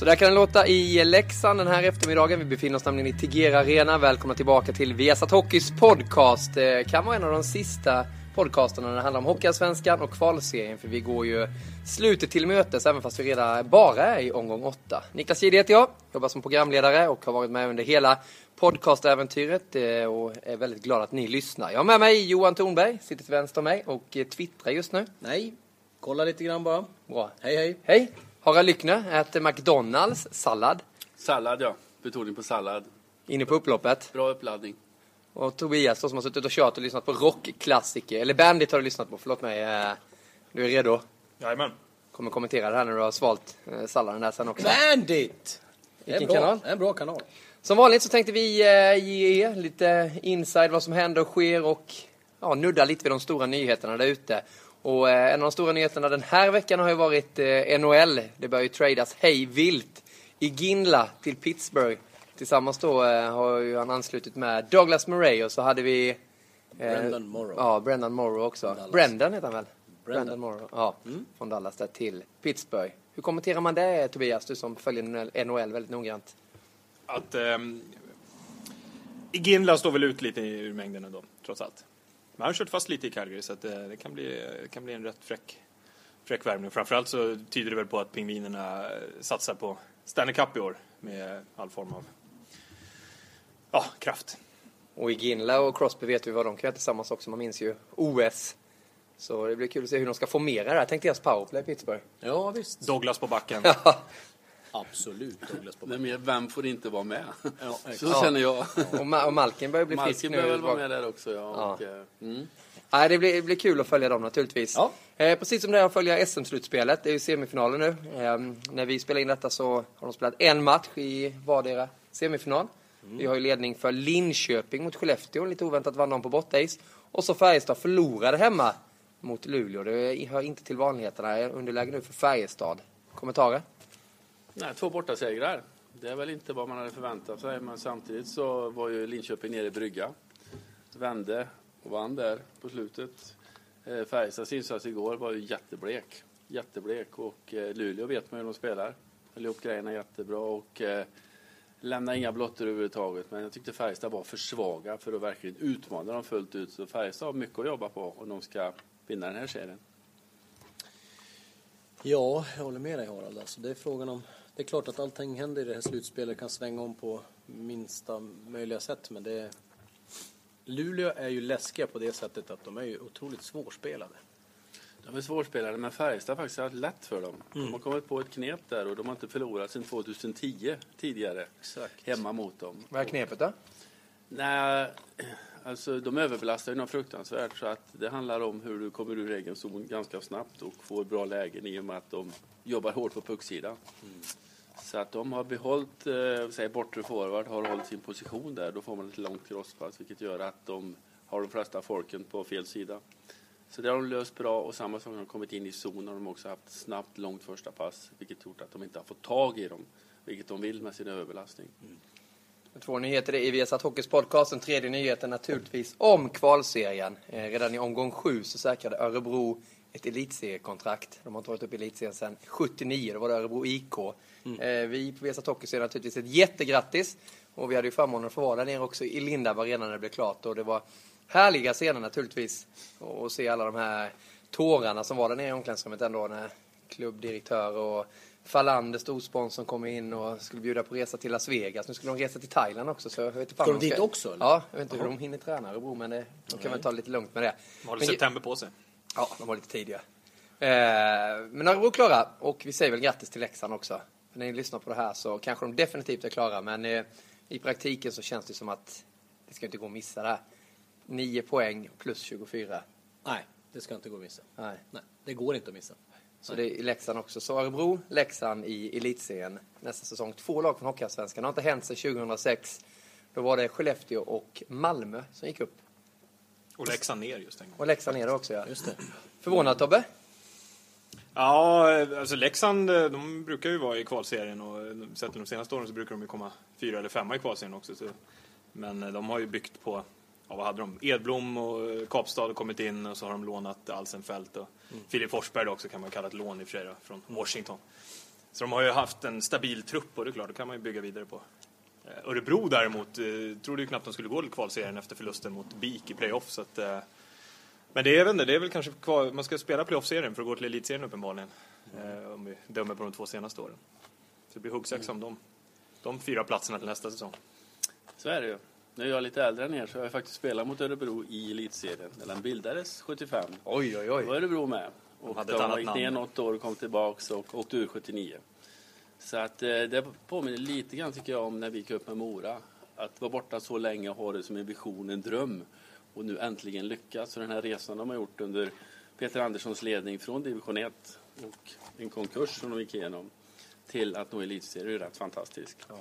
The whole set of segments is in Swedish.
Så där kan det låta i Leksand den här eftermiddagen. Vi befinner oss nämligen i Tegera Arena. Välkomna tillbaka till Viasat Hockeys podcast. Det kan vara en av de sista podcasterna när det handlar om Hockeyallsvenskan och kvalserien. För vi går ju slutet till mötes även fast vi redan bara är i omgång åtta. Niklas Jihde heter jag, jobbar som programledare och har varit med under hela podcastäventyret eh, och är väldigt glad att ni lyssnar. Jag har med mig Johan Thornberg, sitter till vänster om mig och eh, twittrar just nu. Nej, kolla lite grann bara. Bra. Hej hej. Hej! Harald Lyckner äter McDonalds sallad Sallad ja, betoning på sallad. inne på upploppet. Bra uppladdning. Och Tobias då, som har suttit och kört och lyssnat på rockklassiker. Eller Bandit har du lyssnat på, förlåt mig. Eh, Du är redo? Jajamän. Kommer kommentera det här när du har svalt eh, salladen där sen också. Bandit! Det är Vilken bra. kanal? Det är en bra kanal. Som vanligt så tänkte vi eh, ge er lite inside vad som händer och sker och ja, nudda lite vid de stora nyheterna där ute. Och eh, en av de stora nyheterna den här veckan har ju varit eh, NHL. Det börjar ju tradas hej vilt i Ginla till Pittsburgh. Tillsammans då eh, har ju han anslutit med Douglas Murray och så hade vi... Brendan Morrow. Ja, Brendan Morrow också. Dallas. Brendan heter han väl? Brendan. Brendan Morrow. Ja, från Dallas där till Pittsburgh. Hur kommenterar man det Tobias, du som följer NHL väldigt noggrant? Att ehm, Ginla står väl ut lite ur mängden ändå, trots allt. Men han har kört fast lite i Calgary så att, eh, det kan bli, det kan bli en rätt fräck, fräck värvning. Framförallt så tyder det väl på att pingvinerna eh, satsar på Stanley Cup i år med all form av ja, kraft. Och i Ginla och Crosby vet vi vad de kan göra tillsammans också. Man minns ju OS. Så det blir kul att se hur de ska formera det här. Tänk deras powerplay i Pittsburgh. Ja visst. Douglas på backen. Absolut Douglas är mer, vem får inte vara med? Ja, Så Ja. känner jag. Och, Ma- och Malkin börjar bli frisk Malkin nu. behöver väl vara med där också ja. Ja. Och, eh, mm. Nej, det blir, det blir kul att följa dem naturligtvis. Ja. Eh, precis som det är att följa SM-slutspelet. Det är ju semifinalen nu. Eh, när vi spelar in detta så har de spelat en match i vardera semifinal. Vi har ju ledning för Linköping mot Skellefteå. Lite oväntat vann de på bortais. Och så Färjestad förlorade hemma mot Luleå. Det hör inte till vanligheterna. Underläge nu för Färjestad. Kommentarer? Nej, två bortasegrar. Det är väl inte vad man hade förväntat sig, men samtidigt så var ju Linköping nere i brygga. Vände och vann där på slutet. Eh, Färjestads insats igår var ju jätteblek. Jätteblek och eh, Luleå vet man hur de spelar. Höll ihop grejerna jättebra och eh, lämnade inga blottor överhuvudtaget. Men jag tyckte Färjestad var för svaga för att verkligen utmana dem fullt ut. Så Färjestad har mycket att jobba på om de ska vinna den här serien. Ja, jag håller med dig Harald. Alltså, det är frågan om... Det är klart att allting händer i det här slutspelet kan svänga om på minsta möjliga sätt, men det är... Luleå är ju läskiga på det sättet att de är ju otroligt svårspelade. De är svårspelade, men Färjestad har faktiskt haft lätt för dem. De har kommit på ett knep där och de har inte förlorat sedan 2010 tidigare. Exakt. Hemma mot dem. Vad är knepet då? Nej, alltså de överbelastar ju något fruktansvärt så att det handlar om hur du kommer ur egen zon ganska snabbt och får bra lägen i och med att de jobbar hårt på pucksidan. Så att de har behållit, eh, säg bortre forward, har hållit sin position där. Då får man ett långt crosspass vilket gör att de har de flesta folken på fel sida. Så det har de löst bra och samma sak har de kommit in i zon har de också haft snabbt, långt första pass, vilket gjort att de inte har fått tag i dem, vilket de vill med sin överbelastning. Två nyheter i Viasat Hockeys podcast. Den tredje nyheten naturligtvis om kvalserien. Eh, redan i omgång sju så säkrade Örebro ett elitseriekontrakt. De har inte varit uppe i elitserien sedan 79. Då var det Örebro IK. Mm. Eh, vi på Viasat Hockey säger naturligtvis ett jättegrattis. Och vi hade ju förmånen att få vara där nere också i Lindab Arena när det blev klart. Och det var härliga scener naturligtvis. Och se alla de här tårarna som var där nere i omklädningsrummet ändå. När klubbdirektör och Falander, storsponsorn, kom in och skulle bjuda på resa till Las Vegas. Nu skulle de resa till Thailand också. Så jag vet inte de dit ska... också? Eller? Ja, jag vet inte hur de hinner träna Örebro, men det, de kan väl ta lite lugnt med det. De har september på sig. Ja, de var lite tidiga. Eh, men Örebro klara och vi säger väl grattis till Leksand också. För när ni lyssnar på det här så kanske de definitivt är klara, men eh, i praktiken så känns det som att det ska inte gå att missa det här. 9 poäng plus 24. Nej, det ska inte gå att missa. Nej. Nej det går inte att missa. Så det är i Leksand också. Så Örebro, Leksand i elitserien nästa säsong. Två lag från Hockeyallsvenskan. Det har inte hänt sedan 2006. Då var det Skellefteå och Malmö som gick upp. Och Leksand ner just en gång. Och Leksand ner också, ja. Just det. Förvånad, Tobbe? Ja, alltså Leksand de brukar ju vara i kvalserien och sett de senaste åren så brukar de ju komma fyra eller femma i kvalserien också. Så. Men de har ju byggt på, ja, vad hade de? Edblom och Kapstad har kommit in och så har de lånat Alsenfelt och mm. Filip Forsberg också kan man kalla ett lån i och för sig då, från Washington. Så de har ju haft en stabil trupp och det är klart, det kan man ju bygga vidare på. Eh, Örebro däremot eh, trodde ju knappt de skulle gå till kvalserien efter förlusten mot BIK i playoff. Så att, eh, men det är, väl, det är väl kanske kvar, man ska spela playoff-serien för att gå till elitserien uppenbarligen. Mm. om vi dömer på de två senaste åren. Så det blir huggsexa mm. om de, de fyra platserna till nästa säsong. Så är det ju. Nu är jag lite äldre än er så har jag faktiskt spelat mot Örebro i elitserien. Den bildades 75. Oj, oj, oj. Då var Örebro med. Och de, de gick ner något år och kom tillbaks och åkte ur 79. Så att eh, det påminner lite grann tycker jag om när vi gick upp med Mora. Att vara borta så länge och ha det som en vision, en dröm. Och nu äntligen lyckas. Så den här resan de har gjort under Peter Anderssons ledning från division 1 och en konkurs som de gick igenom till att nå elitserie är rätt fantastisk. Ja.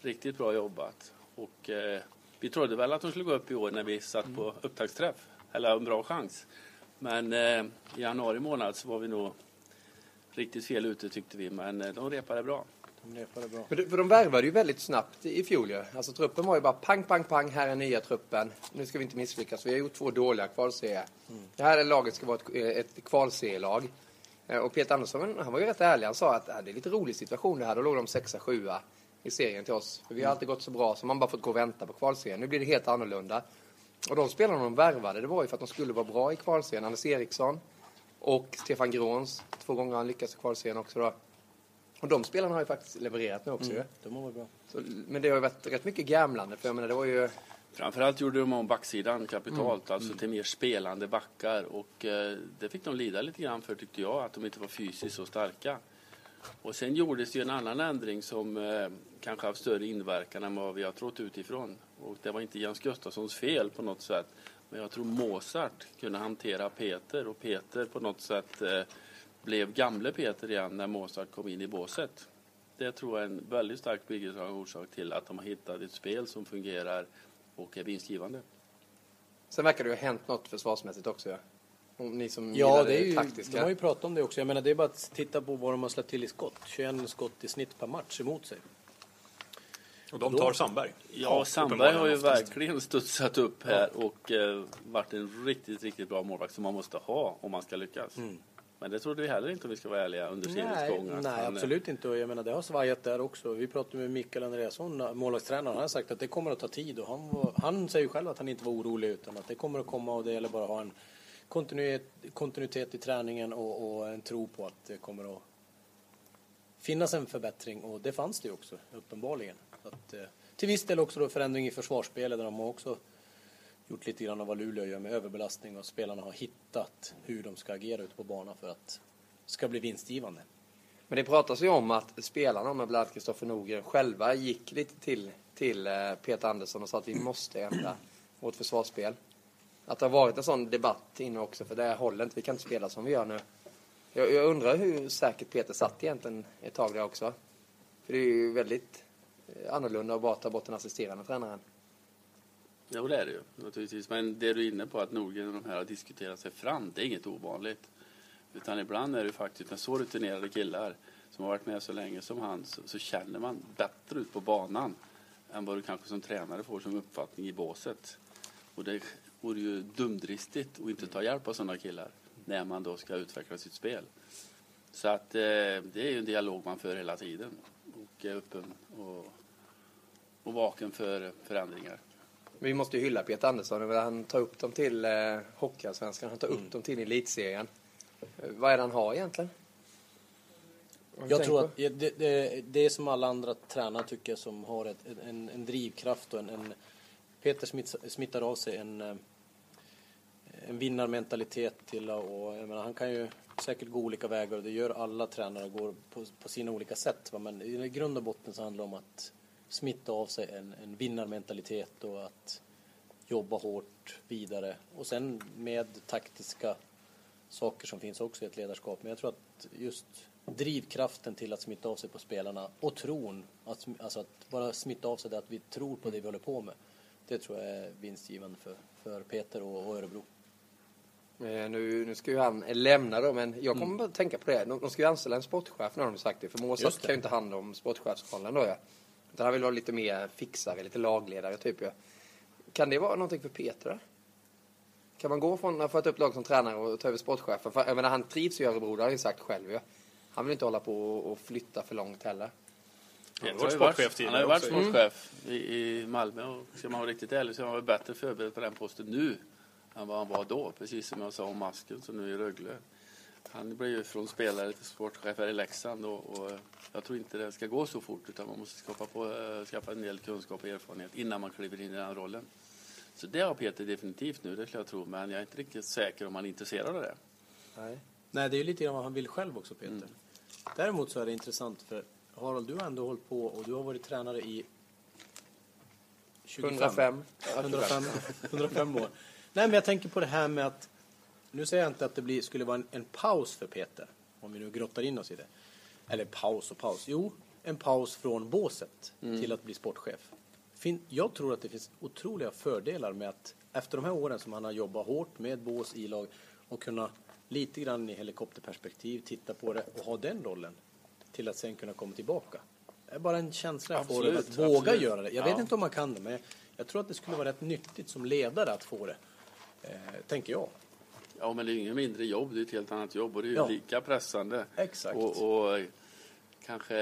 Riktigt bra jobbat. Och eh, vi trodde väl att de skulle gå upp i år när vi satt på upptaktsträff. Eller en bra chans. Men eh, i januari månad så var vi nog riktigt fel ute tyckte vi, men eh, de repade bra. De repade bra. För, för de värvade ju väldigt snabbt i fjol ju. Alltså truppen var ju bara pang, pang, pang, här är nya truppen. Nu ska vi inte misslyckas, vi har gjort två dåliga kvalserier. Mm. Det här laget ska vara ett, ett kvalserielag. Eh, och Peter Andersson, han var ju rätt ärlig. Han sa att det är en lite rolig situation det här. Då låg de sexa, sjua i serien till oss. För vi har mm. alltid gått så bra så man bara fått gå och vänta på kvalserien. Nu blir det helt annorlunda. Och de spelarna de värvade, det var ju för att de skulle vara bra i kvalserien. Anders Eriksson och Stefan Gråns. Två gånger har han lyckats i kvalserien också då. Och de spelarna har ju faktiskt levererat nu också mm, De har varit bra. Så, men det har ju varit rätt mycket gamlande för jag menar det var ju Framförallt gjorde de om backsidan kapitalt, mm. alltså till mer spelande backar och eh, det fick de lida lite grann för tyckte jag, att de inte var fysiskt så starka. Och sen gjordes ju en annan ändring som eh, kanske haft större inverkan än vad vi har trott utifrån. Och det var inte Jens Gustafssons fel på något sätt. Men jag tror Mozart kunde hantera Peter och Peter på något sätt eh, blev gamle Peter igen när Mozart kom in i båset. Det tror jag är en väldigt stark bidragande orsak till att de har hittat ett spel som fungerar och är vinstgivande. Sen verkar det ju ha hänt något försvarsmässigt också. Ja. Ni som ja, det är ju, taktiska. de har ju pratat om det också. Jag menar, det är bara att titta på vad de har släppt till i skott. 21 skott i snitt per match emot sig. Och de tar Sandberg. Ja, Sandberg har ju verkligen studsat upp här och eh, varit en riktigt, riktigt bra målvakt som man måste ha om man ska lyckas. Mm. Men det trodde vi heller inte om vi ska vara ärliga under seriens gång. Nej, han, absolut inte. Och jag menar, det har svajat där också. Vi pratade med Mikael Andreasson, målvaktstränaren. Han har sagt att det kommer att ta tid. Och han, var, han säger själv att han inte var orolig utan att det kommer att komma och det gäller bara att ha en kontinuitet, kontinuitet i träningen och, och en tro på att det kommer att finnas en förbättring. Och det fanns det ju också, uppenbarligen. Att, eh, till viss del också då förändring i försvarsspelet där de har också gjort lite grann av vad Luleå gör med överbelastning och spelarna har hittat hur de ska agera ute på banan för att det ska bli vinstgivande. Men det pratas ju om att spelarna, med bland annat Kristoffer Norgren, själva gick lite till, till eh, Peter Andersson och sa att vi måste ändra vårt försvarsspel. Att det har varit en sån debatt inne också, för det håller inte, vi kan inte spela som vi gör nu. Jag, jag undrar hur säkert Peter satt egentligen ett tag där också. För det är ju väldigt eh, annorlunda att bara ta bort den assisterande tränaren. Jo, det är det ju naturligtvis. Men det du är inne på, att Nordgren och de här har diskuterat sig fram, det är inget ovanligt. Utan ibland är det faktiskt med så rutinerade killar som har varit med så länge som han så, så känner man bättre ut på banan än vad du kanske som tränare får som uppfattning i båset. Och det vore ju dumdristigt att inte ta hjälp av sådana killar när man då ska utveckla sitt spel. Så att eh, det är ju en dialog man för hela tiden och är öppen och, och vaken för förändringar. Vi måste ju hylla Peter Andersson. Han tar upp dem till eh, Hockeyallsvenskan. Han tar upp Mm. dem till elitserien. Eh, Vad är det han har egentligen? Jag tror att det, det, det är som alla andra tränare tycker som har ett, en, en drivkraft och en, en Peter smitt, smittar av sig en, eh, en vinnarmentalitet till och jag menar, han kan ju säkert gå olika vägar och det gör alla tränare går på, på sina olika sätt. va, Men i grund och botten så handlar det om att smitta av sig en, en vinnarmentalitet och att jobba hårt vidare och sen med taktiska saker som finns också i ett ledarskap. Men jag tror att just drivkraften till att smitta av sig på spelarna och tron, att, alltså att bara smitta av sig det att vi tror på det vi håller på med. Det tror jag är vinstgivande för, för Peter och, och Örebro. Eh, Nu, nu ska ju han lämna då, men jag kommer Mm. bara tänka på det. De, de ska ju anställa en sportchef, nu har de sagt det. För det. kan ju inte hand om sportchefsrollen då ja. Utan han vill vara lite mer fixare, lite lagledare typ ja. Kan det vara någonting för Peter? Kan man gå från att få ett uppdrag som tränare och ta över sportchefen? För jag menar, han trivs i Örebro, det har han ju sagt själv ju. Han vill inte hålla på och flytta för långt heller. Han har Peter varit ju sportchef Han har ju varit tidigare sportchef i, i Malmö och ska man vara riktigt ärlig så är han väl bättre förberedd på den posten nu än vad han var då. Precis som jag sa om Masken som nu är i Rögle. Han blev ju från spelare till sportchef här i Leksand och, och jag tror inte det ska gå så fort utan man måste skapa, på, eh, skaffa en del kunskap och erfarenhet innan man kliver in i den rollen. Så det har Peter definitivt nu, det skulle jag tro, men jag är inte riktigt säker om han är intresserad av det. Nej. Nej, det är ju lite grann vad han vill själv också, Peter. Mm. Däremot så är det intressant för Harald, du har ändå hållit på och du har varit tränare i 25. 105. 105, 105 år. Nej, men jag tänker på det här med att nu säger jag inte att det blir, skulle vara en, en paus för Peter, om vi nu grottar in oss i det. Eller paus och paus. Jo, en paus från båset till att bli sportchef. Fin, jag tror att det finns otroliga fördelar med att efter de här åren som han har jobbat hårt med bås i lag och kunna lite grann i helikopterperspektiv titta på det och ha den rollen till att sen kunna komma tillbaka. Det är bara en känsla jag får Absolut, av att våga absolut. göra det. Jag Ja. vet inte om man kan det, men jag tror att det skulle vara rätt nyttigt som ledare att få det. Eh, tänker jag. Ja, men det är ju inget mindre jobb, det är ett helt annat jobb och det är ju Ja. lika pressande. Exakt. Och, och kanske,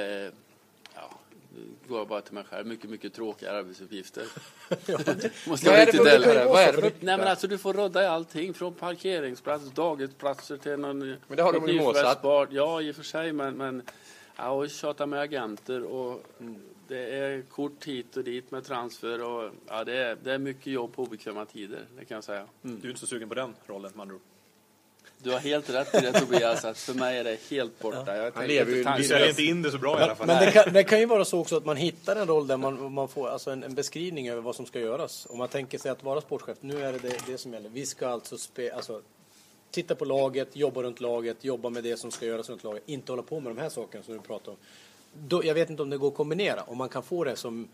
ja, nu går jag bara till mig själv, mycket, mycket tråkiga arbetsuppgifter. Måste jag det riktigt uppgifter? Vad är det för Nej men alltså du får rodda i allting från parkeringsplats, dagisplatser till någon Men det har de ju målsatt. Ja i och för sig men, men ja, och tjata med agenter och det är kort hit och dit med transfer och ja det är, det är mycket jobb på obekväma tider, det kan jag säga. Du är inte så sugen på den rollen med andra ord. Du har helt rätt i det Tobias, att för mig är det helt borta. Jag tänker lever ju Du säljer inte in det så bra i alla fall. Men det kan, det kan ju vara så också att man hittar en roll där man, man får alltså en, en beskrivning över vad som ska göras. Om man tänker sig att vara sportchef, nu är det det, det som gäller. Vi ska alltså, spe, alltså titta på laget, jobba runt laget, jobba med det som ska göras runt laget. Inte hålla på med de här sakerna som du pratar om. Då, jag vet inte om det går att kombinera. Om man kan få det som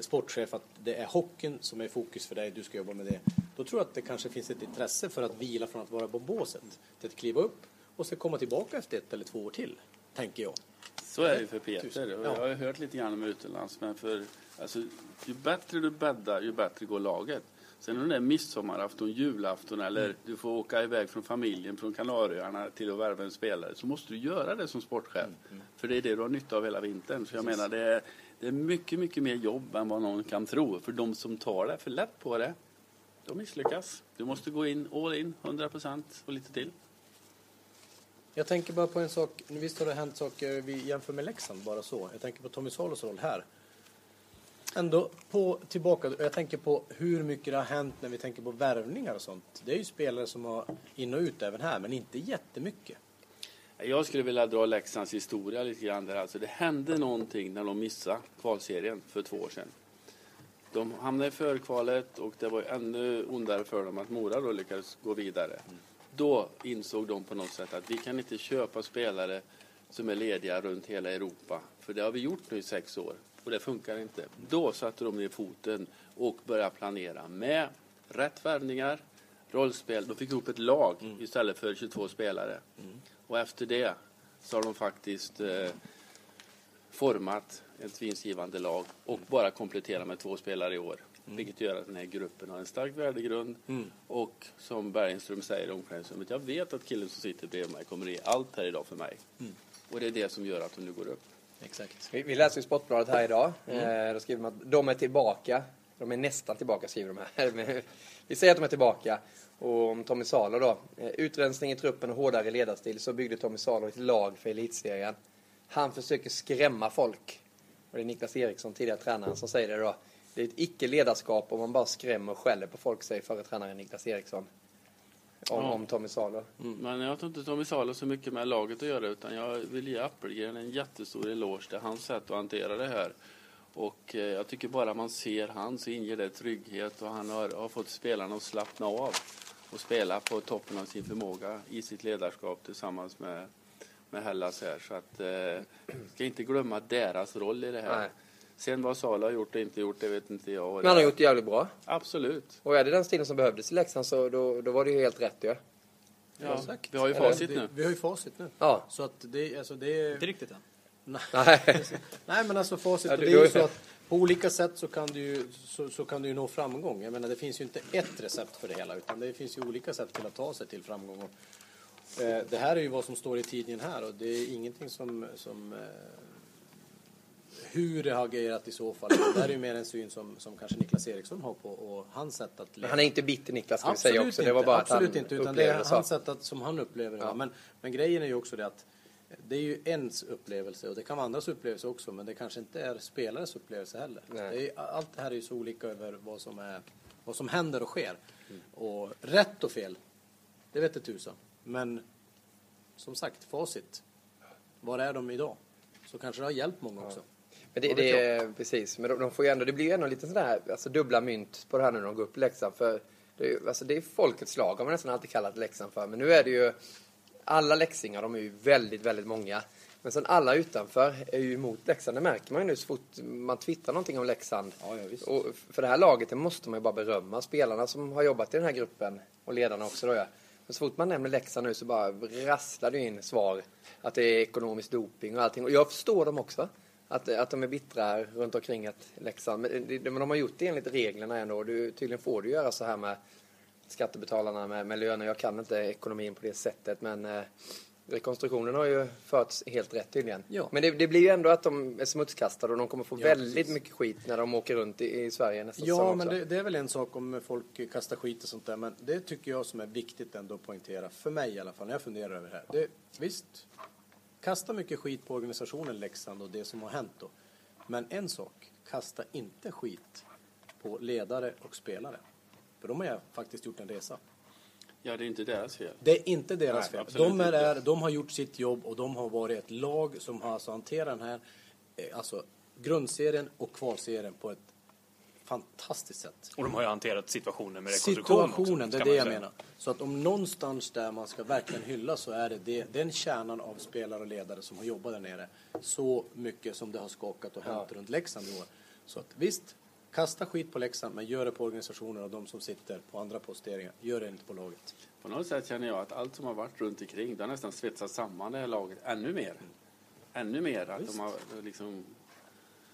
sportchef att det är hockeyn som är fokus för dig, du ska jobba med det. Då tror jag att det kanske finns ett intresse för att vila från att vara på båset till att kliva upp och sen komma tillbaka efter ett eller två år till, tänker jag. Så är det för Peter. Ja. Jag har hört lite grann om utomlands, men för, alltså, ju bättre du bäddar, ju bättre går laget. Sen om det är midsommarafton, julafton eller Mm. du får åka iväg från familjen, från Kanarieöarna till att värva en spelare, så måste du göra det som sportchef. Mm, För det är det du har nytta av hela vintern. Så jag menar, det är, det är mycket, mycket mer jobb än vad någon kan tro. För de som tar det för lätt på det, de misslyckas. Du måste gå in all in, 100 procent och lite till. Jag tänker bara på en sak. Visst har det hänt saker vi jämför med Leksand, bara så. Jag tänker på Tommy Salos roll här. Ändå på tillbaka, jag tänker på hur mycket det har hänt när vi tänker på värvningar och sånt. Det är ju spelare som har in och ut även här, men inte jättemycket. Jag skulle vilja dra Leksands historia lite grann där. Alltså det hände någonting när de missade kvalserien för två år sedan. De hamnade i förkvalet och det var ännu ondare för dem att Mora då lyckades gå vidare. Då insåg de på något sätt att vi kan inte köpa spelare som är lediga runt hela Europa. För det har vi gjort nu i sex år. Och det funkar inte. Då satte de ner foten och började planera med rätt värvningar, rollspel. De fick ihop ett lag istället för 22 spelare. Och efter det så har de faktiskt eh, format ett vinstgivande lag och bara kompletterat med två spelare i år. Vilket gör att den här gruppen har en stark värdegrund. Och som Bergström säger i omklädningsrummet, jag vet att killen som sitter bredvid mig kommer ge allt här idag för mig. Och det är det som gör att de nu går upp. Exakt. Vi, vi läser i Sportbladet här idag. Eh, då skriver man att de är tillbaka. De är nästan tillbaka skriver de här. Vi säger att de är tillbaka. Och om Tommy Salo då. Eh, utrensning i truppen och hårdare ledarstil så byggde Tommy Salo ett lag för elitserien. Han försöker skrämma folk. Och det är Niklas Eriksson, tidigare tränaren, som säger det då. Det är ett icke-ledarskap om man bara skrämmer och skäller på folk, säger förre tränaren Niklas Eriksson. Om, Ja. om Tommy Salo. Men jag tror inte Tommy Salo så mycket med laget att göra utan jag vill ge Appelgren en jättestor eloge. Är hans sätt att hantera det här. Och eh, jag tycker bara man ser han så inger det trygghet och han har, har fått spelarna att slappna av och spela på toppen av sin förmåga i sitt ledarskap tillsammans med, med Hellas här. Så att eh, ska inte glömma deras roll i det här. Nej. Sen vad Salo har gjort och inte gjort, det vet inte jag. Men han har gjort det jävligt bra. Absolut. Och är det den stilen som behövdes i Leksand så då, då var det ju helt rätt ju. Ja, Exakt. vi har ju Eller, facit det- nu. Vi har ju facit nu. Ja. Så att det, alltså det är... Inte riktigt än. Nej. Nej men alltså facit, Ja, du- det är ju så att på olika sätt så kan du ju, så, så kan du ju nå framgång. Jag menar det finns ju inte ett recept för det hela utan det finns ju olika sätt till att ta sig till framgång. Och, eh, det här är ju vad som står i tidningen här och det är ingenting som, som eh, hur det har agerat i så fall. Det här är ju mer en syn som, som kanske Niklas Eriksson har på och hans sätt att Men han är inte bitter Niklas ska vi säga Absolut också. inte, Det var bara absolut att han inte, utan det är hans sätt att, som han upplever det. Ja. Men, men grejen är ju också det att det är ju ens upplevelse och det kan vara andras upplevelse också men det kanske inte är spelares upplevelse heller. Det är, allt det här är ju så olika över vad som, är, vad som händer och sker. Och rätt och fel, det vet det tusan. Men som sagt, facit. Var är de idag? Så kanske det har hjälpt många också. Men det, det är precis, men de, de får ju ändå, det blir ju ändå lite sådär, alltså dubbla mynt på det här nu när de går upp i Leksand. För det alltså det är folkets lag har man nästan alltid kallat Leksand för. Men nu är det ju, alla leksingar, de är ju väldigt, väldigt många. Men sen alla utanför är ju emot Leksand. Det märker man ju nu så fort man twittrar någonting om Leksand. Ja, ja. Och för det här laget, det måste man ju bara berömma. Spelarna som har jobbat i den här gruppen och ledarna också då ja. Men så fort man nämner Leksand nu så bara rasslar det in svar att det är ekonomisk doping och allting. Och jag förstår dem också. Att, att de är bittra runt omkring att Leksand, men, det, men de har gjort det enligt reglerna ändå. Du, tydligen får du göra så här med skattebetalarna med, med löner. Jag kan inte ekonomin på det sättet men eh, rekonstruktionen har ju förts helt rätt tydligen. Ja. Men det, det blir ju ändå att de är smutskastade och de kommer få Ja, väldigt precis. mycket skit när de åker runt i, i Sverige nästa Ja, säsong men också. det, det är väl en sak om folk kastar skit och sånt där. Men det tycker jag som är viktigt ändå att poängtera. För mig i alla fall, när jag funderar över det här. Det, visst, kasta mycket skit på organisationen Leksand och det som har hänt då. Men en sak, kasta inte skit på ledare och spelare. För de har ju faktiskt gjort en resa. Ja, det är inte deras fel. Det är inte deras Nej, fel. De, är där, de har gjort sitt jobb och de har varit ett lag som har alltså hanterat den här eh, alltså, grundserien och kvalserien på ett fantastiskt sätt. Och de har ju hanterat situationen med rekonstruktion Situationen, också, det är det jag säga. menar. Så att om någonstans där man ska verkligen hylla så är det, det den kärnan av spelare och ledare som har jobbat där nere. Så mycket som det har skakat och hänt runt Leksand i år. Så att visst, kasta skit på Leksand men gör det på organisationen och de som sitter på andra posteringar. Gör det inte på laget. På något sätt känner jag att allt som har varit runt omkring, det har nästan svetsat samman det här laget ännu mer. Ännu mer. Att de har liksom,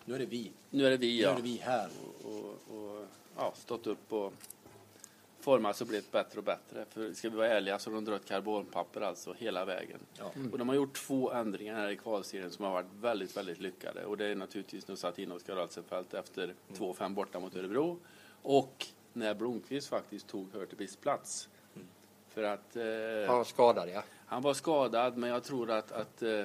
Nu är det vi. nu är det vi, Nu ja. är det vi här. Och, och ja, stått upp och formats och blivit bättre och bättre. För ska vi vara ärliga så har de dragit karbonpapper alltså hela vägen. Ja. Och de har gjort två ändringar här i kvalserien som har varit väldigt, väldigt lyckade. Och det är naturligtvis de satt in Oskar Alsenfelt efter 2-5 borta mot Örebro. Och när Blomqvist faktiskt tog Hurtigbys plats. För att eh, Han var skadad ja. han var skadad, men jag tror att, att eh,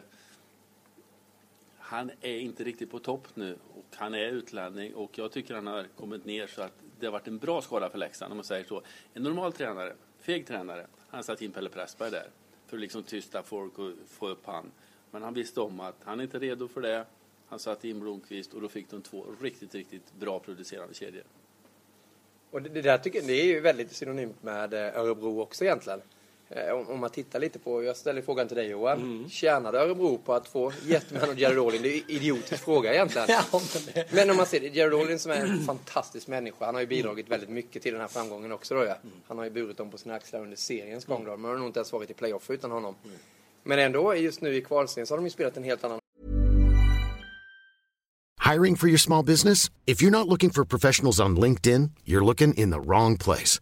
han är inte riktigt på topp nu. Och han är utlänning och jag tycker han har kommit ner så att det har varit en bra skada för Leksand om man säger så. En normal tränare, feg tränare, han satt in Pelle Pressberg där för att liksom tysta folk och få upp han. Men han visste om att han är inte redo för det. Han satte in Blomqvist och då fick de två riktigt, riktigt bra producerande kedjor. Och det, det där tycker jag, det är ju väldigt synonymt med eh, Örebro också egentligen. Eh, Om, man tittar lite på, jag ställer frågan till dig Johan. Tjänade Örebro på att få Jetman och Jared Olin? Det är en idiotisk fråga egentligen. Ja, men om man ser det, Jared Olin som är en fantastisk människa, han har ju bidragit väldigt mycket till den här framgången också då ja. Han har ju burit dem på sina axlar under seriens gång då. Man har nog inte ens varit i playoff utan honom. Men ändå, just nu i kvalserien så har de ju spelat en helt annan Hiring for your small business? If you're not looking for professionals on LinkedIn, you're looking in the wrong place.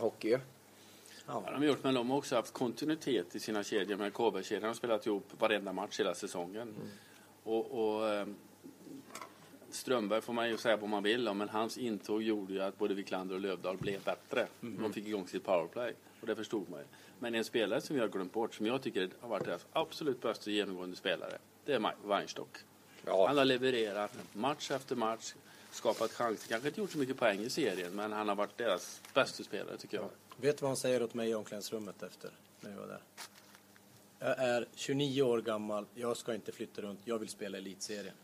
Hockey. Ja, de har gjort, men de har också haft kontinuitet i sina kedjor. Med KB-kedjan har spelat ihop varenda match hela säsongen. Och, och eh, Strömberg får man ju säga vad man vill om, men hans intåg gjorde ju att både Wiklander och Lövdahl blev bättre. De fick igång sitt powerplay och det förstod man ju. Men en spelare som vi har glömt bort, som jag tycker har varit deras absolut bästa genomgående spelare, det är Weinstock. Han har levererat match efter match, skapat chanser. Kanske inte gjort så mycket poäng i serien, men han har varit deras bästa spelare tycker jag. Vet du vad han säger åt mig i omklädningsrummet efter när vi var där? Jag är 29 år gammal, jag ska inte flytta runt, jag vill spela elitserien.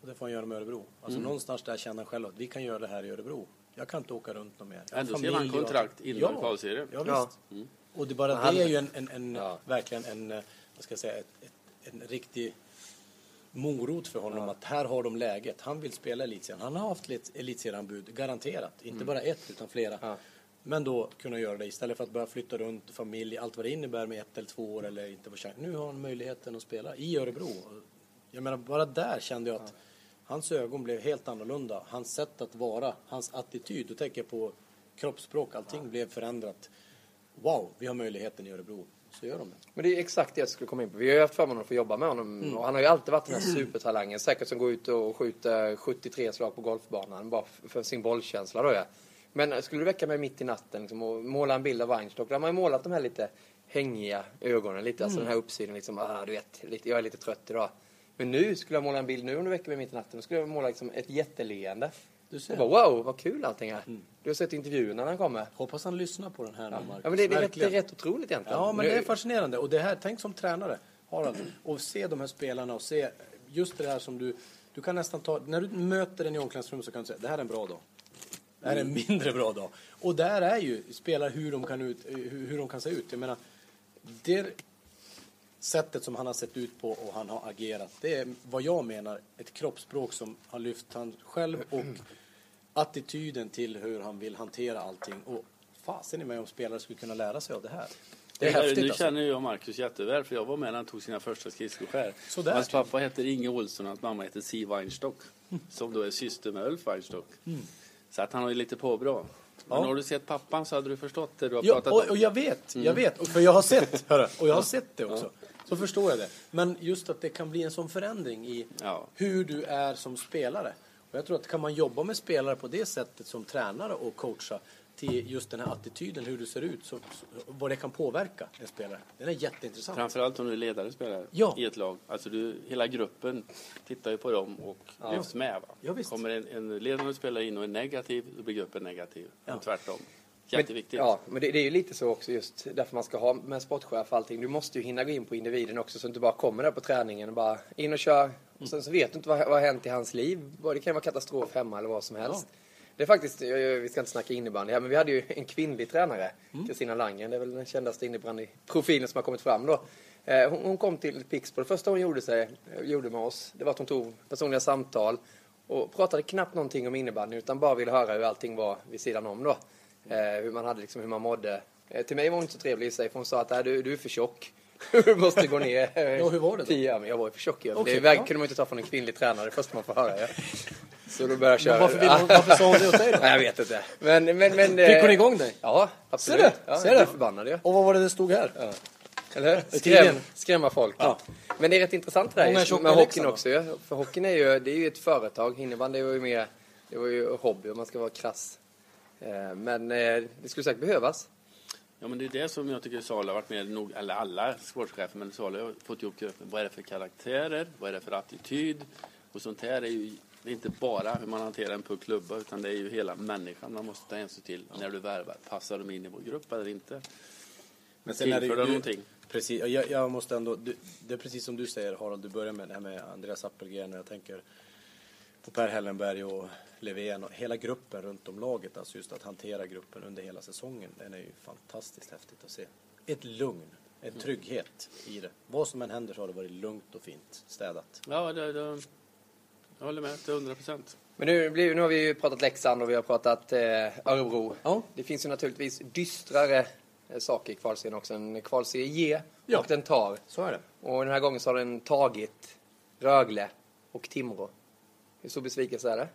Och det får han göra med Örebro. Alltså Mm. någonstans där känner han själv att vi kan göra det här i Örebro. Jag kan inte åka runt något mer. Ändå skrev han kontrakt innan kvalserien. Ja, Ja. visst. Och det bara han- det är ju en, en, en Ja. verkligen en, eh, vad ska jag säga, ett, ett, en riktig morot för honom att här har de läget. Han vill spela elitserien. Han har haft elit- elitserienanbud, garanterat. Inte bara ett utan flera. Ja. Men då kunna göra det istället för att börja flytta runt familj, allt vad det innebär med ett eller två år eller inte få chans. Nu har han möjligheten att spela i Örebro. Jag menar, bara där kände jag att hans ögon blev helt annorlunda. Hans sätt att vara, hans attityd, då tänker jag på kroppsspråk, allting blev förändrat. Wow, vi har möjligheten i Örebro. Så gör de det. Men det är exakt det jag skulle komma in på. Vi har ju haft förmånen att få jobba med honom. Och han har ju alltid varit den här supertalangen. Säkert som går ut och skjuter 73 slag på golfbanan bara för sin bollkänsla då ja. Men skulle du väcka mig mitt i natten liksom, och måla en bild av Weinstock. Där har man ju målat de här lite hängiga ögonen. Lite, alltså den här uppsidan liksom. Ah, du vet, lite, jag är lite trött idag. Men nu skulle jag måla en bild nu om du väcker mig mitt i natten. Då skulle jag måla liksom ett jätteleende. Du ser. Bara, wow, vad kul allting är. Du har sett intervjuerna när han kommer. Hoppas han lyssnar på den här nu, Marcus. Ja, men det, det, är rätt, det är rätt otroligt egentligen. Ja, men Nu- det är fascinerande. Och det här, tänk som tränare, Harald, och se de här spelarna och se just det här som du, du kan nästan ta, när du möter den i omklädningsrummet så kan du säga, det här är en bra dag. Det här är en mindre bra dag. Och där är ju spelare hur de kan, ut, hur, hur de kan se ut. Jag menar, det sättet som han har sett ut på och han har agerat, det är vad jag menar ett kroppsspråk som har lyft han själv och attityden till hur han vill hantera allting. Och fasen i mig om spelare skulle kunna lära sig av det här. Det är nu häftigt alltså. känner jag Marcus jätteväl för jag var med när han tog sina första skridskoskär. Hans pappa heter Inge Olsson och hans mamma heter Si Weinstock. Som då är syster med Ulf Weinstock. Så att han har ju lite påbrå. Men Ja. har du sett pappan så hade du förstått det du har Ja, pratat och, om. och jag vet, jag vet. Och för jag har sett, hörru, och jag har sett det också. Så förstår jag det. Men just att det kan bli en sån förändring i Ja. hur du är som spelare. Och jag tror att kan man jobba med spelare på det sättet som tränare och coacha till just den här attityden, hur du ser ut, så, så, vad det kan påverka en spelare. Den är jätteintressant. Framförallt om du är ledare spelare Ja. i ett lag. Alltså du, hela gruppen tittar ju på dem och lyfts med. Va? Ja, visst. Kommer en, en ledande spelare in och är negativ, då blir gruppen negativ. Ja. Och tvärtom. Men- Jätteviktigt. Ja, men det, det är ju lite så också just därför man ska ha med sportchef och allting. Du måste ju hinna gå in på individen också så att du inte bara kommer där på träningen och bara in och kör. Och sen så vet du inte vad, vad har hänt i hans liv. Det kan vara katastrof hemma eller vad som helst. Det är faktiskt, vi ska inte snacka innebandy här, men vi hade ju en kvinnlig tränare, Kristina Langen. Det är väl den kändaste innebandyprofilen som har kommit fram då. Eh, Hon, hon kom till Pixbo. Det första hon gjorde, sig, gjorde med oss, det var att hon tog personliga samtal och pratade knappt någonting om innebandy utan bara ville höra hur allting var vid sidan om då. Eh, hur man hade liksom, hur man mådde. Eh, till mig var hon inte så trevlig i sig för hon sa att "Nej, du, du är för tjock. du måste gå ner. Ja, hur var det då? Tio, men jag var ju för tjock. Okej, det väg ja. kunde man inte ta från en kvinnlig tränare, det första man får höra. Ja. Så då började jag köra. Men varför, vill hon, varför sa hon det åt dig då? Nej, jag vet inte. Men, men, men, Fick hon eh, igång dig? Ja, absolut. Ser du? Ja, Ser du? blev förbannad ju. Och vad var det det stod här? Ja. Eller hur? Skräm, skrämma folk. Ja. Men det är rätt intressant det Många är där tjocka med hockeyn också. För hockeyn är ju, det är ju ett företag. Innebandy var ju mer, det var ju hobby om man ska vara krass. Eh, Men eh, det skulle säkert behövas. Ja, men det är det som jag tycker Salo har varit med, nog, eller alla sportchefer, men Salo har fått ihop gruppen. Vad är det för karaktärer? Vad är det för attityd? Och sånt här är ju det är inte bara hur man hanterar en puck klubba, utan det är ju hela människan man måste ta hänsyn till när du värvar. Passar de in i vår grupp eller inte? Men sen är det Tillför de någonting? Precis, jag, jag måste ändå, du, det är precis som du säger Harald, du börjar med det här med Andreas Appelgren och jag tänker på Per Hellenberg och Levén och hela gruppen runt om laget, alltså just att hantera gruppen under hela säsongen, den är ju fantastiskt häftigt att se. Ett lugn, en trygghet i det. Vad som än händer så har det varit lugnt och fint städat. Ja, det, det, jag håller med till 100 procent. Men nu, nu har vi ju pratat Leksand och vi har pratat eh, Örebro. Ja. Det finns ju naturligtvis dystrare eh, saker i kvalserien också. En kvalserie ger Ja. och den tar. Så är det. Och den här gången så har den tagit Rögle och Timrå. Hur stor besvikelse är det?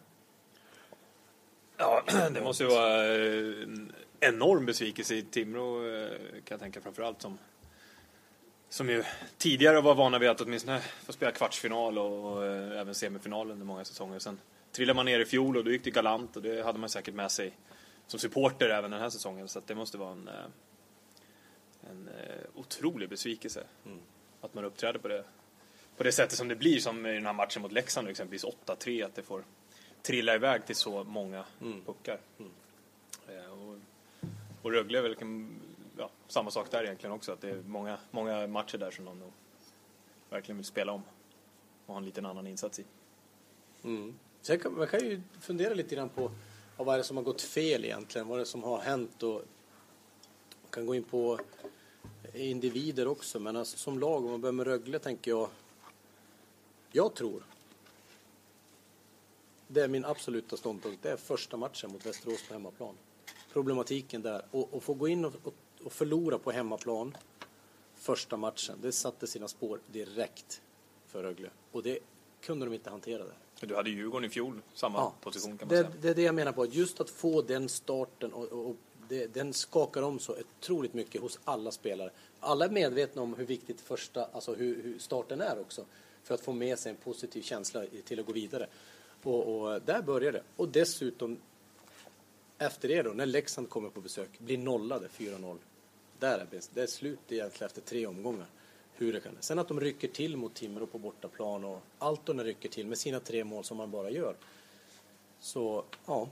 Ja, det måste ju vara eh, en enorm besvikelse i Timrå eh, kan jag tänka framförallt som som ju tidigare var vana vid att åtminstone få spela kvartsfinal och eh, även semifinal under många säsonger. Sen trillade man ner i fjol och då gick det galant och det hade man säkert med sig som supporter även den här säsongen. Så att det måste vara en, en otrolig besvikelse att man uppträder på det, på det sättet som det blir som i den här matchen mot Leksand exempelvis 8-3 att det får trilla iväg till så många puckar. Eh, och, och Rögle är väl kan- ja, samma sak där egentligen också att det är många, många matcher där som de nog verkligen vill spela om och ha en liten annan insats i. Sen kan, man kan ju fundera lite grann på ja, vad är det som har gått fel egentligen? Vad är det som har hänt? Och man kan gå in på individer också, men alltså, som lag, om man börjar med Rögle, tänker jag. Jag tror, det är min absoluta ståndpunkt, det är första matchen mot Västerås på hemmaplan. Problematiken där, och, och få gå in och, och, och förlora på hemmaplan första matchen, det satte sina spår direkt för Rögle. Och det kunde de inte hantera där. Du hade Djurgården i fjol, samma Ja, position kan man det, säga. det är det jag menar på. Just att få den starten och, och, och det, den skakar om så otroligt mycket hos alla spelare. Alla är medvetna om hur viktigt första, alltså hur, hur starten är också. För att få med sig en positiv känsla till att gå vidare. Och, och där börjar det. Och dessutom efter det då, när Leksand kommer på besök, blir nollade 4-0. Där är bäst. Det är slut egentligen efter tre omgångar. Hur det kan. Sen att de rycker till mot Timrå på bortaplan och Altonen rycker till med sina tre mål som man bara gör. Så, ja.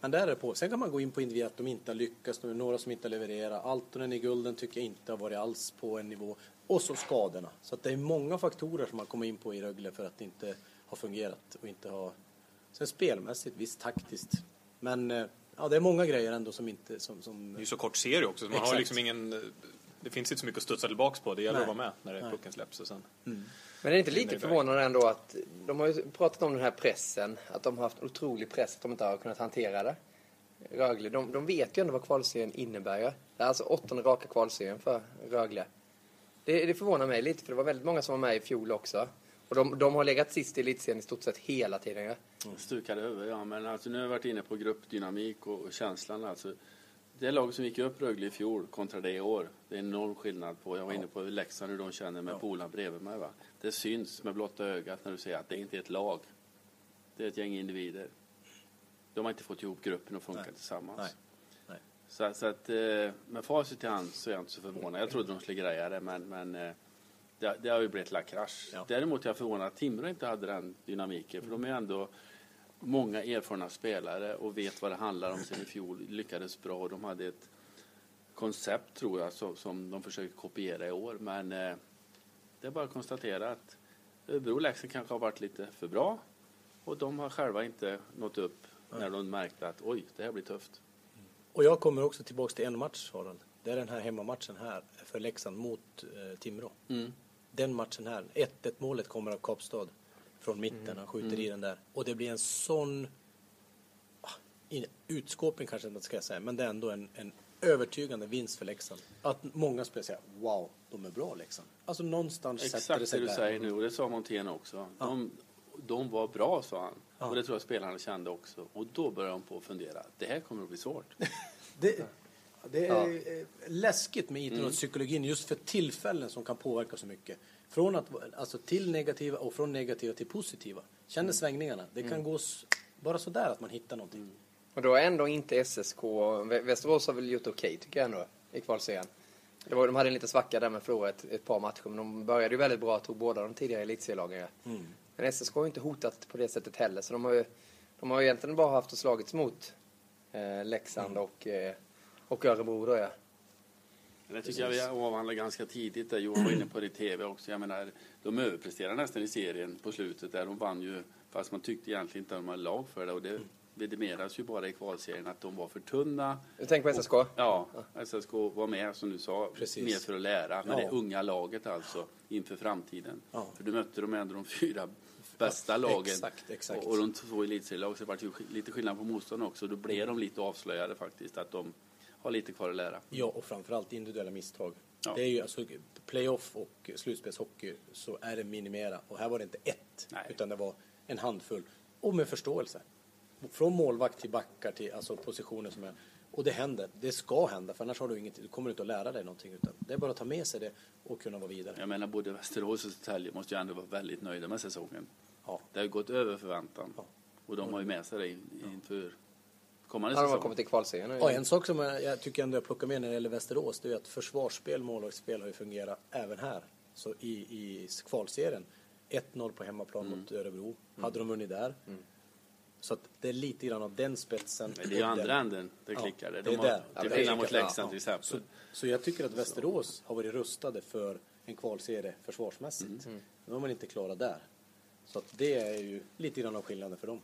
Men där är det på. Sen kan man gå in på individer att de inte har lyckats. Det är några som inte har levererat. Altonen i gulden tycker jag inte har varit alls på en nivå. Och så skadorna. Så att det är många faktorer som man kommer in på i Rögle för att det inte har fungerat och inte har... Sen spelmässigt, visst taktiskt. Men eh, ja, det är många grejer ändå som inte... Som, som... Det är ju så kort serie också, så man har Exakt. liksom ingen... Det finns inte så mycket att studsa tillbaks på, det gäller Nej. att vara med när det pucken släpps och sen... Men är det inte lite förvånande ändå att de har ju pratat om den här pressen, att de har haft otrolig press att de inte har kunnat hantera det. Rögle, de, de vet ju ändå vad kvalserien innebär. ju. Det är alltså åttonde raka kvalserien för Rögle. Det, det förvånar mig lite, för det var väldigt många som var med i fjol också. Och de, de har legat sist i elitserien i stort sett hela tiden. Ja. Stukade över, ja. Men alltså, nu har jag varit inne på gruppdynamik och, och känslan. Alltså, det lag som gick upp Rögle i fjol kontra det i år, det är enorm skillnad på. Jag var inne på Leksand, hur de känner med polarna bredvid mig. Va? Det syns med blotta ögat när du säger att det inte är ett lag. Det är ett gäng individer. De har inte fått ihop gruppen och funka Nej. tillsammans. Nej. Nej. Så, så att eh, med facit i hand så är jag inte så förvånad. Jag trodde de skulle greja det, men, men eh, det, det har ju blivit la krasch. Ja. Däremot är jag förvånad att Timrå inte hade den dynamiken, för de är ändå många erfarna spelare och vet vad det handlar om sen i fjol. Lyckades bra och de hade ett koncept, tror jag, som, som de försöker kopiera i år. Men eh, det är bara att konstatera att Örebro och Leksand kanske har varit lite för bra och de har själva inte nått upp när de märkte att oj, det här blir tufft. Och jag kommer också tillbaks till en match, Harald. Det är den här hemmamatchen här för Leksand mot eh, Timrå. Den matchen här, 1-1 målet kommer av Kapstad från mitten. Han skjuter i den där. Och det blir en sån ah, in- utskåpning kanske jag inte ska säga, men det är ändå en, en övertygande vinst för Leksand. Att många spelare säger wow, de är bra Leksand. Alltså någonstans sätter det Exakt det sig du där. säger nu och det sa Montén också. De, de var bra sa han. Ja. Och det tror jag spelarna kände också. Och då började de på att fundera. Det här kommer att bli svårt. Det, det är eh, läskigt med idrottspsykologin just för tillfällen som kan påverka så mycket. Från att, alltså till negativa och från negativa till positiva. Känner svängningarna. Det kan gå s- bara sådär att man hittar någonting. Och då är ändå inte SSK, Vä- Västerås har väl gjort okej tycker jag ändå i kvalserien. Det var, de hade en liten svacka där med förlorade ett, ett par matcher men de började ju väldigt bra, tog båda de tidigare elitserielagen. Men SSK har ju inte hotat på det sättet heller så de har ju, de har ju egentligen bara haft och slagits mot eh, Leksand och, eh, och Örebro då ja. Det tycker jag vi avhandlade ganska tidigt. Där Johan var inne på det i TV också. Jag menar, de överpresterade nästan i serien på slutet. Där de vann ju, fast man tyckte egentligen inte att de hade lag för det. Och det vidimeras ju bara i kvalserien att de var för tunna. Du tänker på SSK? Ja, SSK var med som du sa, Precis. mer för att lära. Men Ja. det unga laget alltså, inför framtiden. Ja. För du mötte de ändå de fyra bästa lagen. Exakt, exakt. Och, och de två elitserielag, så det var ju lite skillnad på motstånd också. Då blev de lite avslöjade faktiskt, att de har lite kvar att lära. Ja, och framförallt individuella misstag. Ja. Det är ju alltså playoff och slutspelshockey så är det minimera. Och här var det inte ett, Nej. utan det var en handfull. Och med förståelse. Från målvakt till backar till alltså positioner som är... Och det händer. Det ska hända, för annars har du inget, du kommer inte att lära dig någonting. Utan det är bara att ta med sig det och kunna vara vidare. Jag menar, både Västerås och Södertälje måste ju ändå vara väldigt nöjda med säsongen. Ja. Det har ju gått över förväntan. Ja. Och de har ju med sig det in- inför kommande Ja, de har säsong. kommit till kvalserien nu. Ja, en sak som jag, jag tycker ändå jag plockar med när det gäller Västerås, det är att försvarsspel, målvaktsspel har ju fungerat även här. Så i, i kvalserien, 1-0 på hemmaplan Mm. mot Örebro, hade de vunnit där. Så att det är lite grann av den spetsen. Men det är ju andra den- änden det Ja, klickar. det de är har, där. Till Ja, skillnad det mot Leksand till exempel. Så, så jag tycker att Västerås har varit rustade för en kvalserie försvarsmässigt. Mm. Nu har man inte klarat där. Så att det är ju lite grann av skillnaden för dem.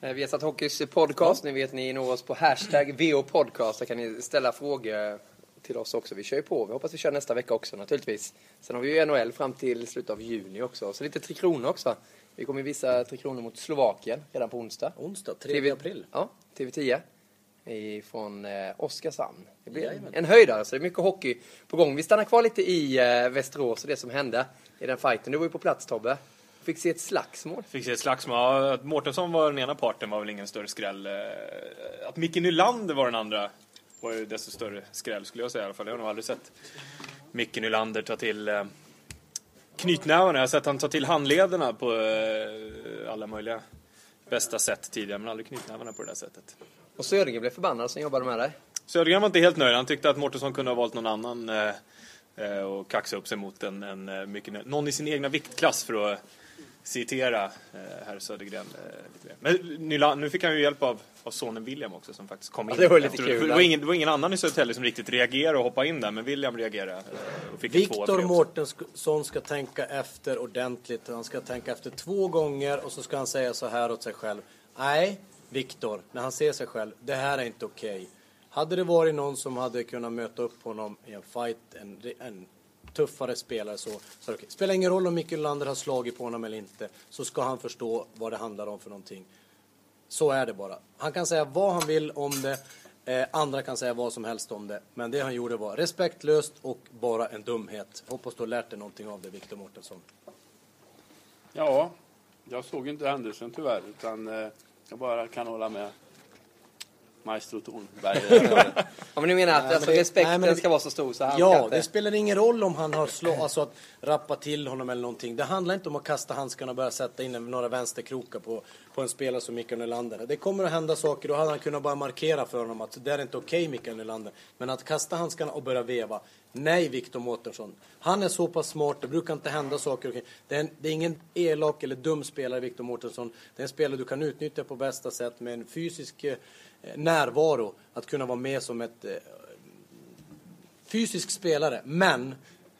Eh, Vi har satt Hockeys podcast. Ni vet ni når oss på hashtag VOPodcast. Där kan ni ställa frågor till oss också. Vi kör ju på. Vi hoppas vi kör nästa vecka också naturligtvis. Sen har vi ju NHL fram till slutet av juni också. Så lite Tre Kronor också. Vi kommer visa Tre Kronor mot Slovakien redan på onsdag. Onsdag, 3 TV april. Ja, TV10. Från eh, Oskarshamn. Det blir Jajamän. en höjdare, så det är mycket hockey på gång. Vi stannar kvar lite i eh, Västerås och det som hände i den fighten. Du var ju på plats Tobbe. Fick se ett slagsmål. Fick se ett slagsmål. Ja, Att Mårtensson var den ena parten var väl ingen större skräll. Eh, Att Micke Nylander var den andra var ju desto större skräll skulle jag säga i alla fall. Jag har nog aldrig sett Micke Nylander ta till eh, knytnävarna. Jag har sett han ta till handlederna på eh, alla möjliga bästa sätt tidigare, men aldrig knytnävarna på det där sättet. Och Södergren blev förbannad som jobbade med dig. Södergren var inte helt nöjd. Han tyckte att Mårtensson kunde ha valt någon annan och kaxa upp sig mot en, en mycket, någon i sin egna viktklass för att citera eh, herr Södergren. Eh, lite mer. Men Nyla, nu fick han ju hjälp av, av sonen William också som faktiskt kom in. Ja, det var lite kul. Det var, ingen, det var ingen annan i Södertälje som riktigt reagerade och hoppade in där, men William reagerade eh, och fick Viktor. Mårtensson ska tänka efter ordentligt. Han ska tänka efter två gånger och så ska han säga så här åt sig själv. Nej, Viktor, när han ser sig själv, det här är inte okej. Hade det varit någon som hade kunnat möta upp honom i en fight, en, en tuffare spelare så, så okay. Spelar ingen roll om Mikael Nylander har slagit på honom eller inte, så ska han förstå vad det handlar om för någonting. Så är det bara. Han kan säga vad han vill om det. Eh, andra kan säga vad som helst om det. Men det han gjorde var respektlöst och bara en dumhet. Hoppas du har lärt dig någonting av det, Viktor Mårtensson. Ja, jag såg inte händelsen tyvärr, utan eh, jag bara kan hålla med Maestro Tornberg. Ja, men du menar att Nej, alltså, respekten nej, men ska vara så stor så han Ja, inte... det spelar ingen roll om han har slå, alltså att rappa till honom eller någonting. Det handlar inte om att kasta handskarna och börja sätta in några vänsterkrokar på, på en spelare som Mikael Nylander. Det kommer att hända saker, då hade han kunnat bara markera för honom att det är inte okej Mikael Nylander. Men att kasta handskarna och börja veva. Nej, Viktor Mårtensson. Han är så pass smart, det brukar inte hända saker. Det är, en, det är ingen elak eller dum spelare, Viktor Mårtensson. Det är en spelare du kan utnyttja på bästa sätt med en fysisk eh, närvaro. Att kunna vara med som ett eh, fysisk spelare. Men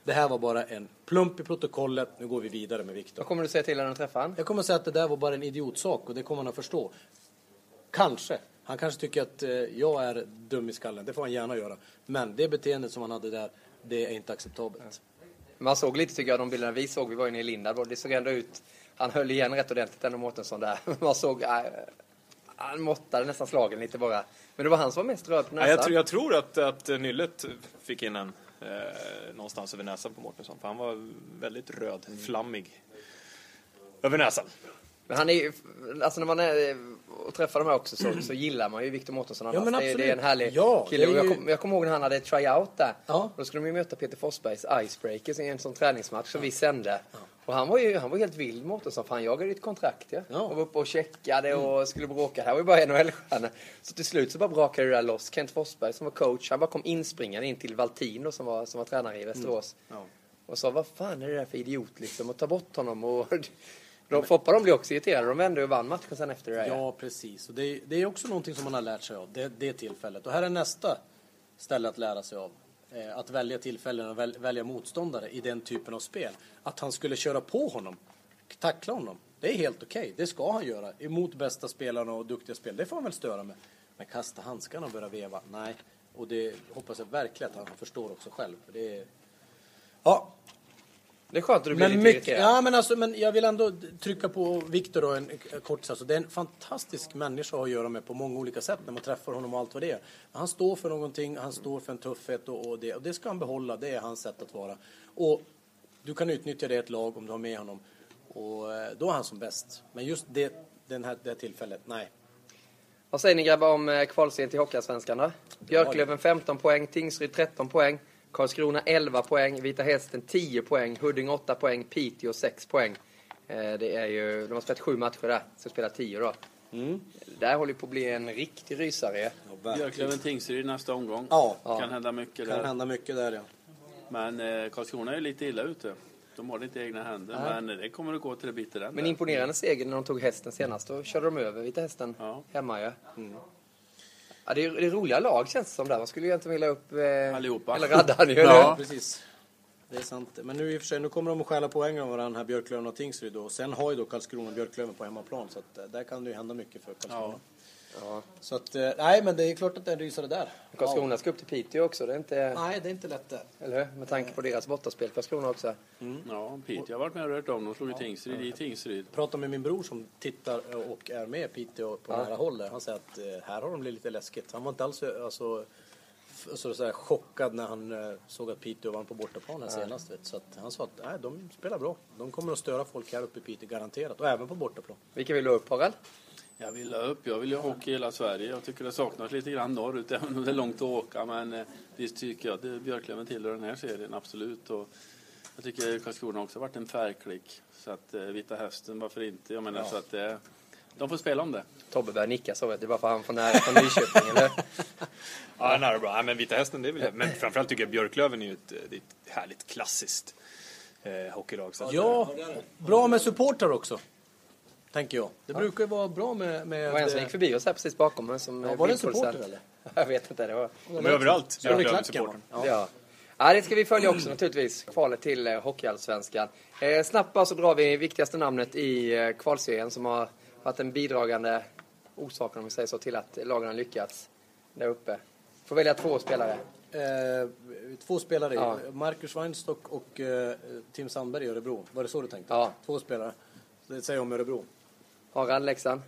det här var bara en plump i protokollet. Nu går vi vidare med Viktor. Vad kommer du säga till när du träffar han? Jag kommer säga att det där var bara en idiotsak och det kommer han att förstå. Kanske. Han kanske tycker att eh, jag är dum i skallen. Det får han gärna göra. Men det beteendet som han hade där, det är inte acceptabelt. Man såg lite tycker jag de bilderna vi såg, vi var inne i Lindab, det såg ändå ut, han höll igen rätt ordentligt ändå Mårtensson där. Man såg, äh, han måttade nästan slagen lite bara. Men det var han som var mest röd på Ja, näsan. jag, tror, jag tror att, att Nyllet fick in en, eh, någonstans över näsan på Mårtensson. För han var väldigt röd, flammig över näsan. Men han är ju, alltså när man är och träffar de här också så, så gillar man ju Victor Mårtensson Ja, det, är- det är en absolut. härlig Ja, kille. är jag, ju- kom, jag kommer ihåg när han hade tryout där. Ja. Då skulle de ju möta Peter Forsbergs Icebreakers i en sån träningsmatch som vi sände. Och han var ju han var helt vild Mårtensson för han jagade ett kontrakt ja. Ja. Och var uppe och checkade och skulle bråka. Det här var ju bara NHL-stjärnor. Så till slut så bara brakade det där loss. Kent Forsberg som var coach, han bara kom inspringande in till Valtin som var, som var tränare i Västerås. Ja. Och sa, vad fan är det där för idiot liksom? Och ta bort honom och... De, Foppa de blev också irriterade. De vände och vann matchen sen efter det där. Ja, precis. Och det, är- det är också någonting som man har lärt sig av, det, det tillfället. Och här är nästa ställe att lära sig av. Eh, att välja tillfällen och välja motståndare i den typen av spel. Att han skulle köra på honom, tackla honom. Det är helt okej, det ska han göra. Emot bästa spelarna och duktiga spel, det får han väl störa med. Men kasta handskarna och börja veva, nej. Och det hoppas jag verkligen att han förstår också själv. För det är... Ja, det är skönt att du blir men lite mycket, irriterad. ja, men, alltså, men jag vill ändå trycka på Viktor då en kort alltså, Det är en fantastisk människa att göra med på många olika sätt när man träffar honom och allt vad det är. Han står för någonting, han står för en tuffhet och, och, det, och det ska han behålla. Det är hans sätt att vara. Och du kan utnyttja det i ett lag om du har med honom. Och eh, då är han som bäst. Men just det, den här, det här tillfället, nej. Vad säger ni grabbar om eh, kvalserien till Hockeyallsvenskan då? Björklöven 15 poäng, Tingsryd 13 poäng, Karlskrona 11 poäng, Vita Hästen 10 poäng, Huddinge 8 poäng, Piteå 6 poäng. Eh, Det är ju, de har spelat sju matcher där, ska spela 10 då. Mm. Det där håller på att bli en riktig rysare. Björklöven Tingsryd nästa omgång. Ja, Kan hända mycket kan där. hända mycket där ja. Men eh, Karlskrona är lite illa ute. De har det inte i egna händer. Men det kommer att gå till det bittra Men imponerande seger när de tog hästen senast. Då körde de över Vita Hästen Ja. hemma ju. Ja, det, är, det är roliga lag känns det som där. Man skulle ju egentligen vilja upp... Eh, Allihopa. Eller radda han ju, Ja. Precis. Det är sant. Men nu i och för sig, nu kommer de att stjäla poäng av varandra här, Björklöven och Tingsryd då. Sen har ju då Karlskrona och Björklöven på hemmaplan så att eh, där kan det ju hända mycket för Karlskrona. Ja. Så att, eh, nej men det är klart att det är en rysare där. Karlskrona ska upp till Piteå också. Det är inte... Ja. Nej, det är inte lätt där. Eller hur? Med tanke på deras bortaspel. Karlskrona också. Ja, Piteå har varit med och rört om. De slog ju Tingsryd i Tingsryd. Pratade med min bror som tittar och är med Piteå på nära håll där. Han säger att eh, här har de blivit lite läskigt. Han var inte alls eh, alltså, så, så chockad när han såg att Piteå vann på bortaplan här senast. Vet. Så att han sa att nej, de spelar bra. De kommer att störa folk här uppe i Piteå garanterat. Och även på bortaplan. Vilka vill du ha upp, Harald? Jag vill ha upp, jag vill ju ha hockey i hela Sverige. Jag tycker det saknas lite grann norrut, även om det är långt att åka. Men eh, visst tycker jag att det- Björklöven tillhör den här serien, absolut. Och jag tycker Karlskrona också har varit en färgklick. Så att eh, Vita Hästen, varför inte? Jag menar så att eh, de får spela om det. Tobbe börjar nicka så vet du. Det är bara för han från, nära, från Nyköping, eller? Ja, nära bra. Ja, men Vita Hästen, det är väl Men framförallt tycker jag Björklöven är ju ett, det är ett härligt klassiskt eh, hockeylag. Ja, bra med supportrar också. Tänker jag. Det brukar ju vara bra med... med Det var en som gick förbi oss här precis bakom mig som Ja, var det en supporter, eller? Jag vet inte. Det var... de är överallt, Står det i klacken? Ja. Ja. ja, det ska vi följa också naturligtvis. Kvalet till eh, Hockeyallsvenskan. Eh, snabbt bara så drar vi viktigaste namnet i eh, kvalserien som har varit en bidragande orsak, om vi säger så, till att lagen har lyckats där uppe. Får välja två spelare. Eh, två spelare, Ja. Marcus Weinstock och eh, Tim Sandberg i Örebro. Var det så du tänkte? Ja. Två spelare. Så det säger jag om Örebro. Harald, Leksand.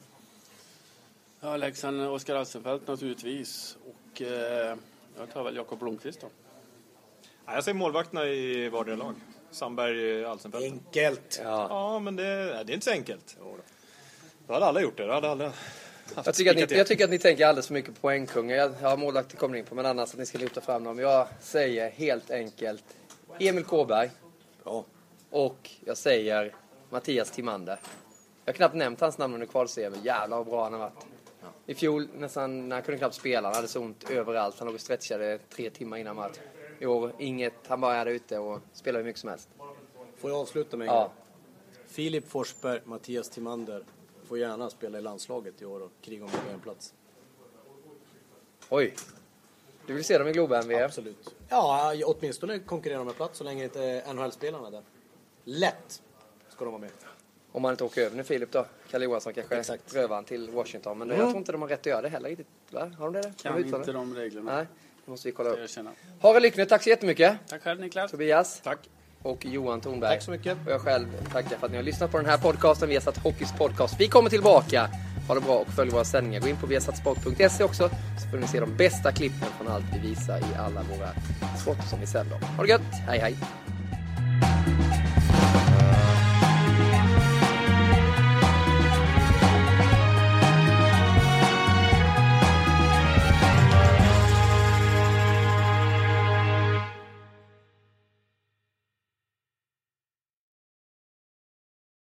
Ja, Leksand, Oskar Alsenfelt naturligtvis. Och eh, jag tar väl Jakob Blomqvist då. Ja, jag säger målvakterna i vardera lag. Sandberg, Alsenfelt. Enkelt. Ja. Ja, men det, det är inte så enkelt. Då hade alla gjort det. Då hade alla Jag tycker, att ni, jag tycker att ni tänker alldeles för mycket på poängkungar. Jag har målvakter kommer in på, men annars att ni ska lyfta fram dem. Jag säger helt enkelt Emil Kåberg Ja. och jag säger Mattias Timander. Jag har knappt nämnt hans namn under kvalserien, men jävlar vad bra han har varit. I fjol nästan, när han kunde knappt spela, han hade så ont överallt. Han låg och stretchade tre timmar innan match. I år, inget, han bara är där ute och spelar hur mycket som helst. Får jag avsluta med en Ja. Filip Forsberg, Mattias Timander får gärna spela i landslaget i år och kriga om en plats. Oj. Du vill se dem i Globen-VM? Absolut. Ja, åtminstone konkurrera om en plats så länge inte är NHL-spelarna där. Lätt ska de vara med. Om man inte åker över nu Filip då. Kalle Johansson kanske Exakt. prövar han till Washington. Men jag tror inte de har rätt att göra det heller riktigt. Va? Har de det? Kan de inte de reglerna. Nej, det måste vi kolla upp. Harald Lyckner, tack så jättemycket. Tack själv Niklas. Tobias. Tack. Och Johan Thornberg. Tack så mycket. Och jag själv tackar för att ni har lyssnat på den här podcasten. Vi har satt Hockeys podcast. Vi kommer tillbaka Ha det bra och följ våra sändningar. Gå in på viasatsport.se också så får ni se de bästa klippen från allt vi visar i alla våra sporter som vi sänder. Ha det gött, hej hej!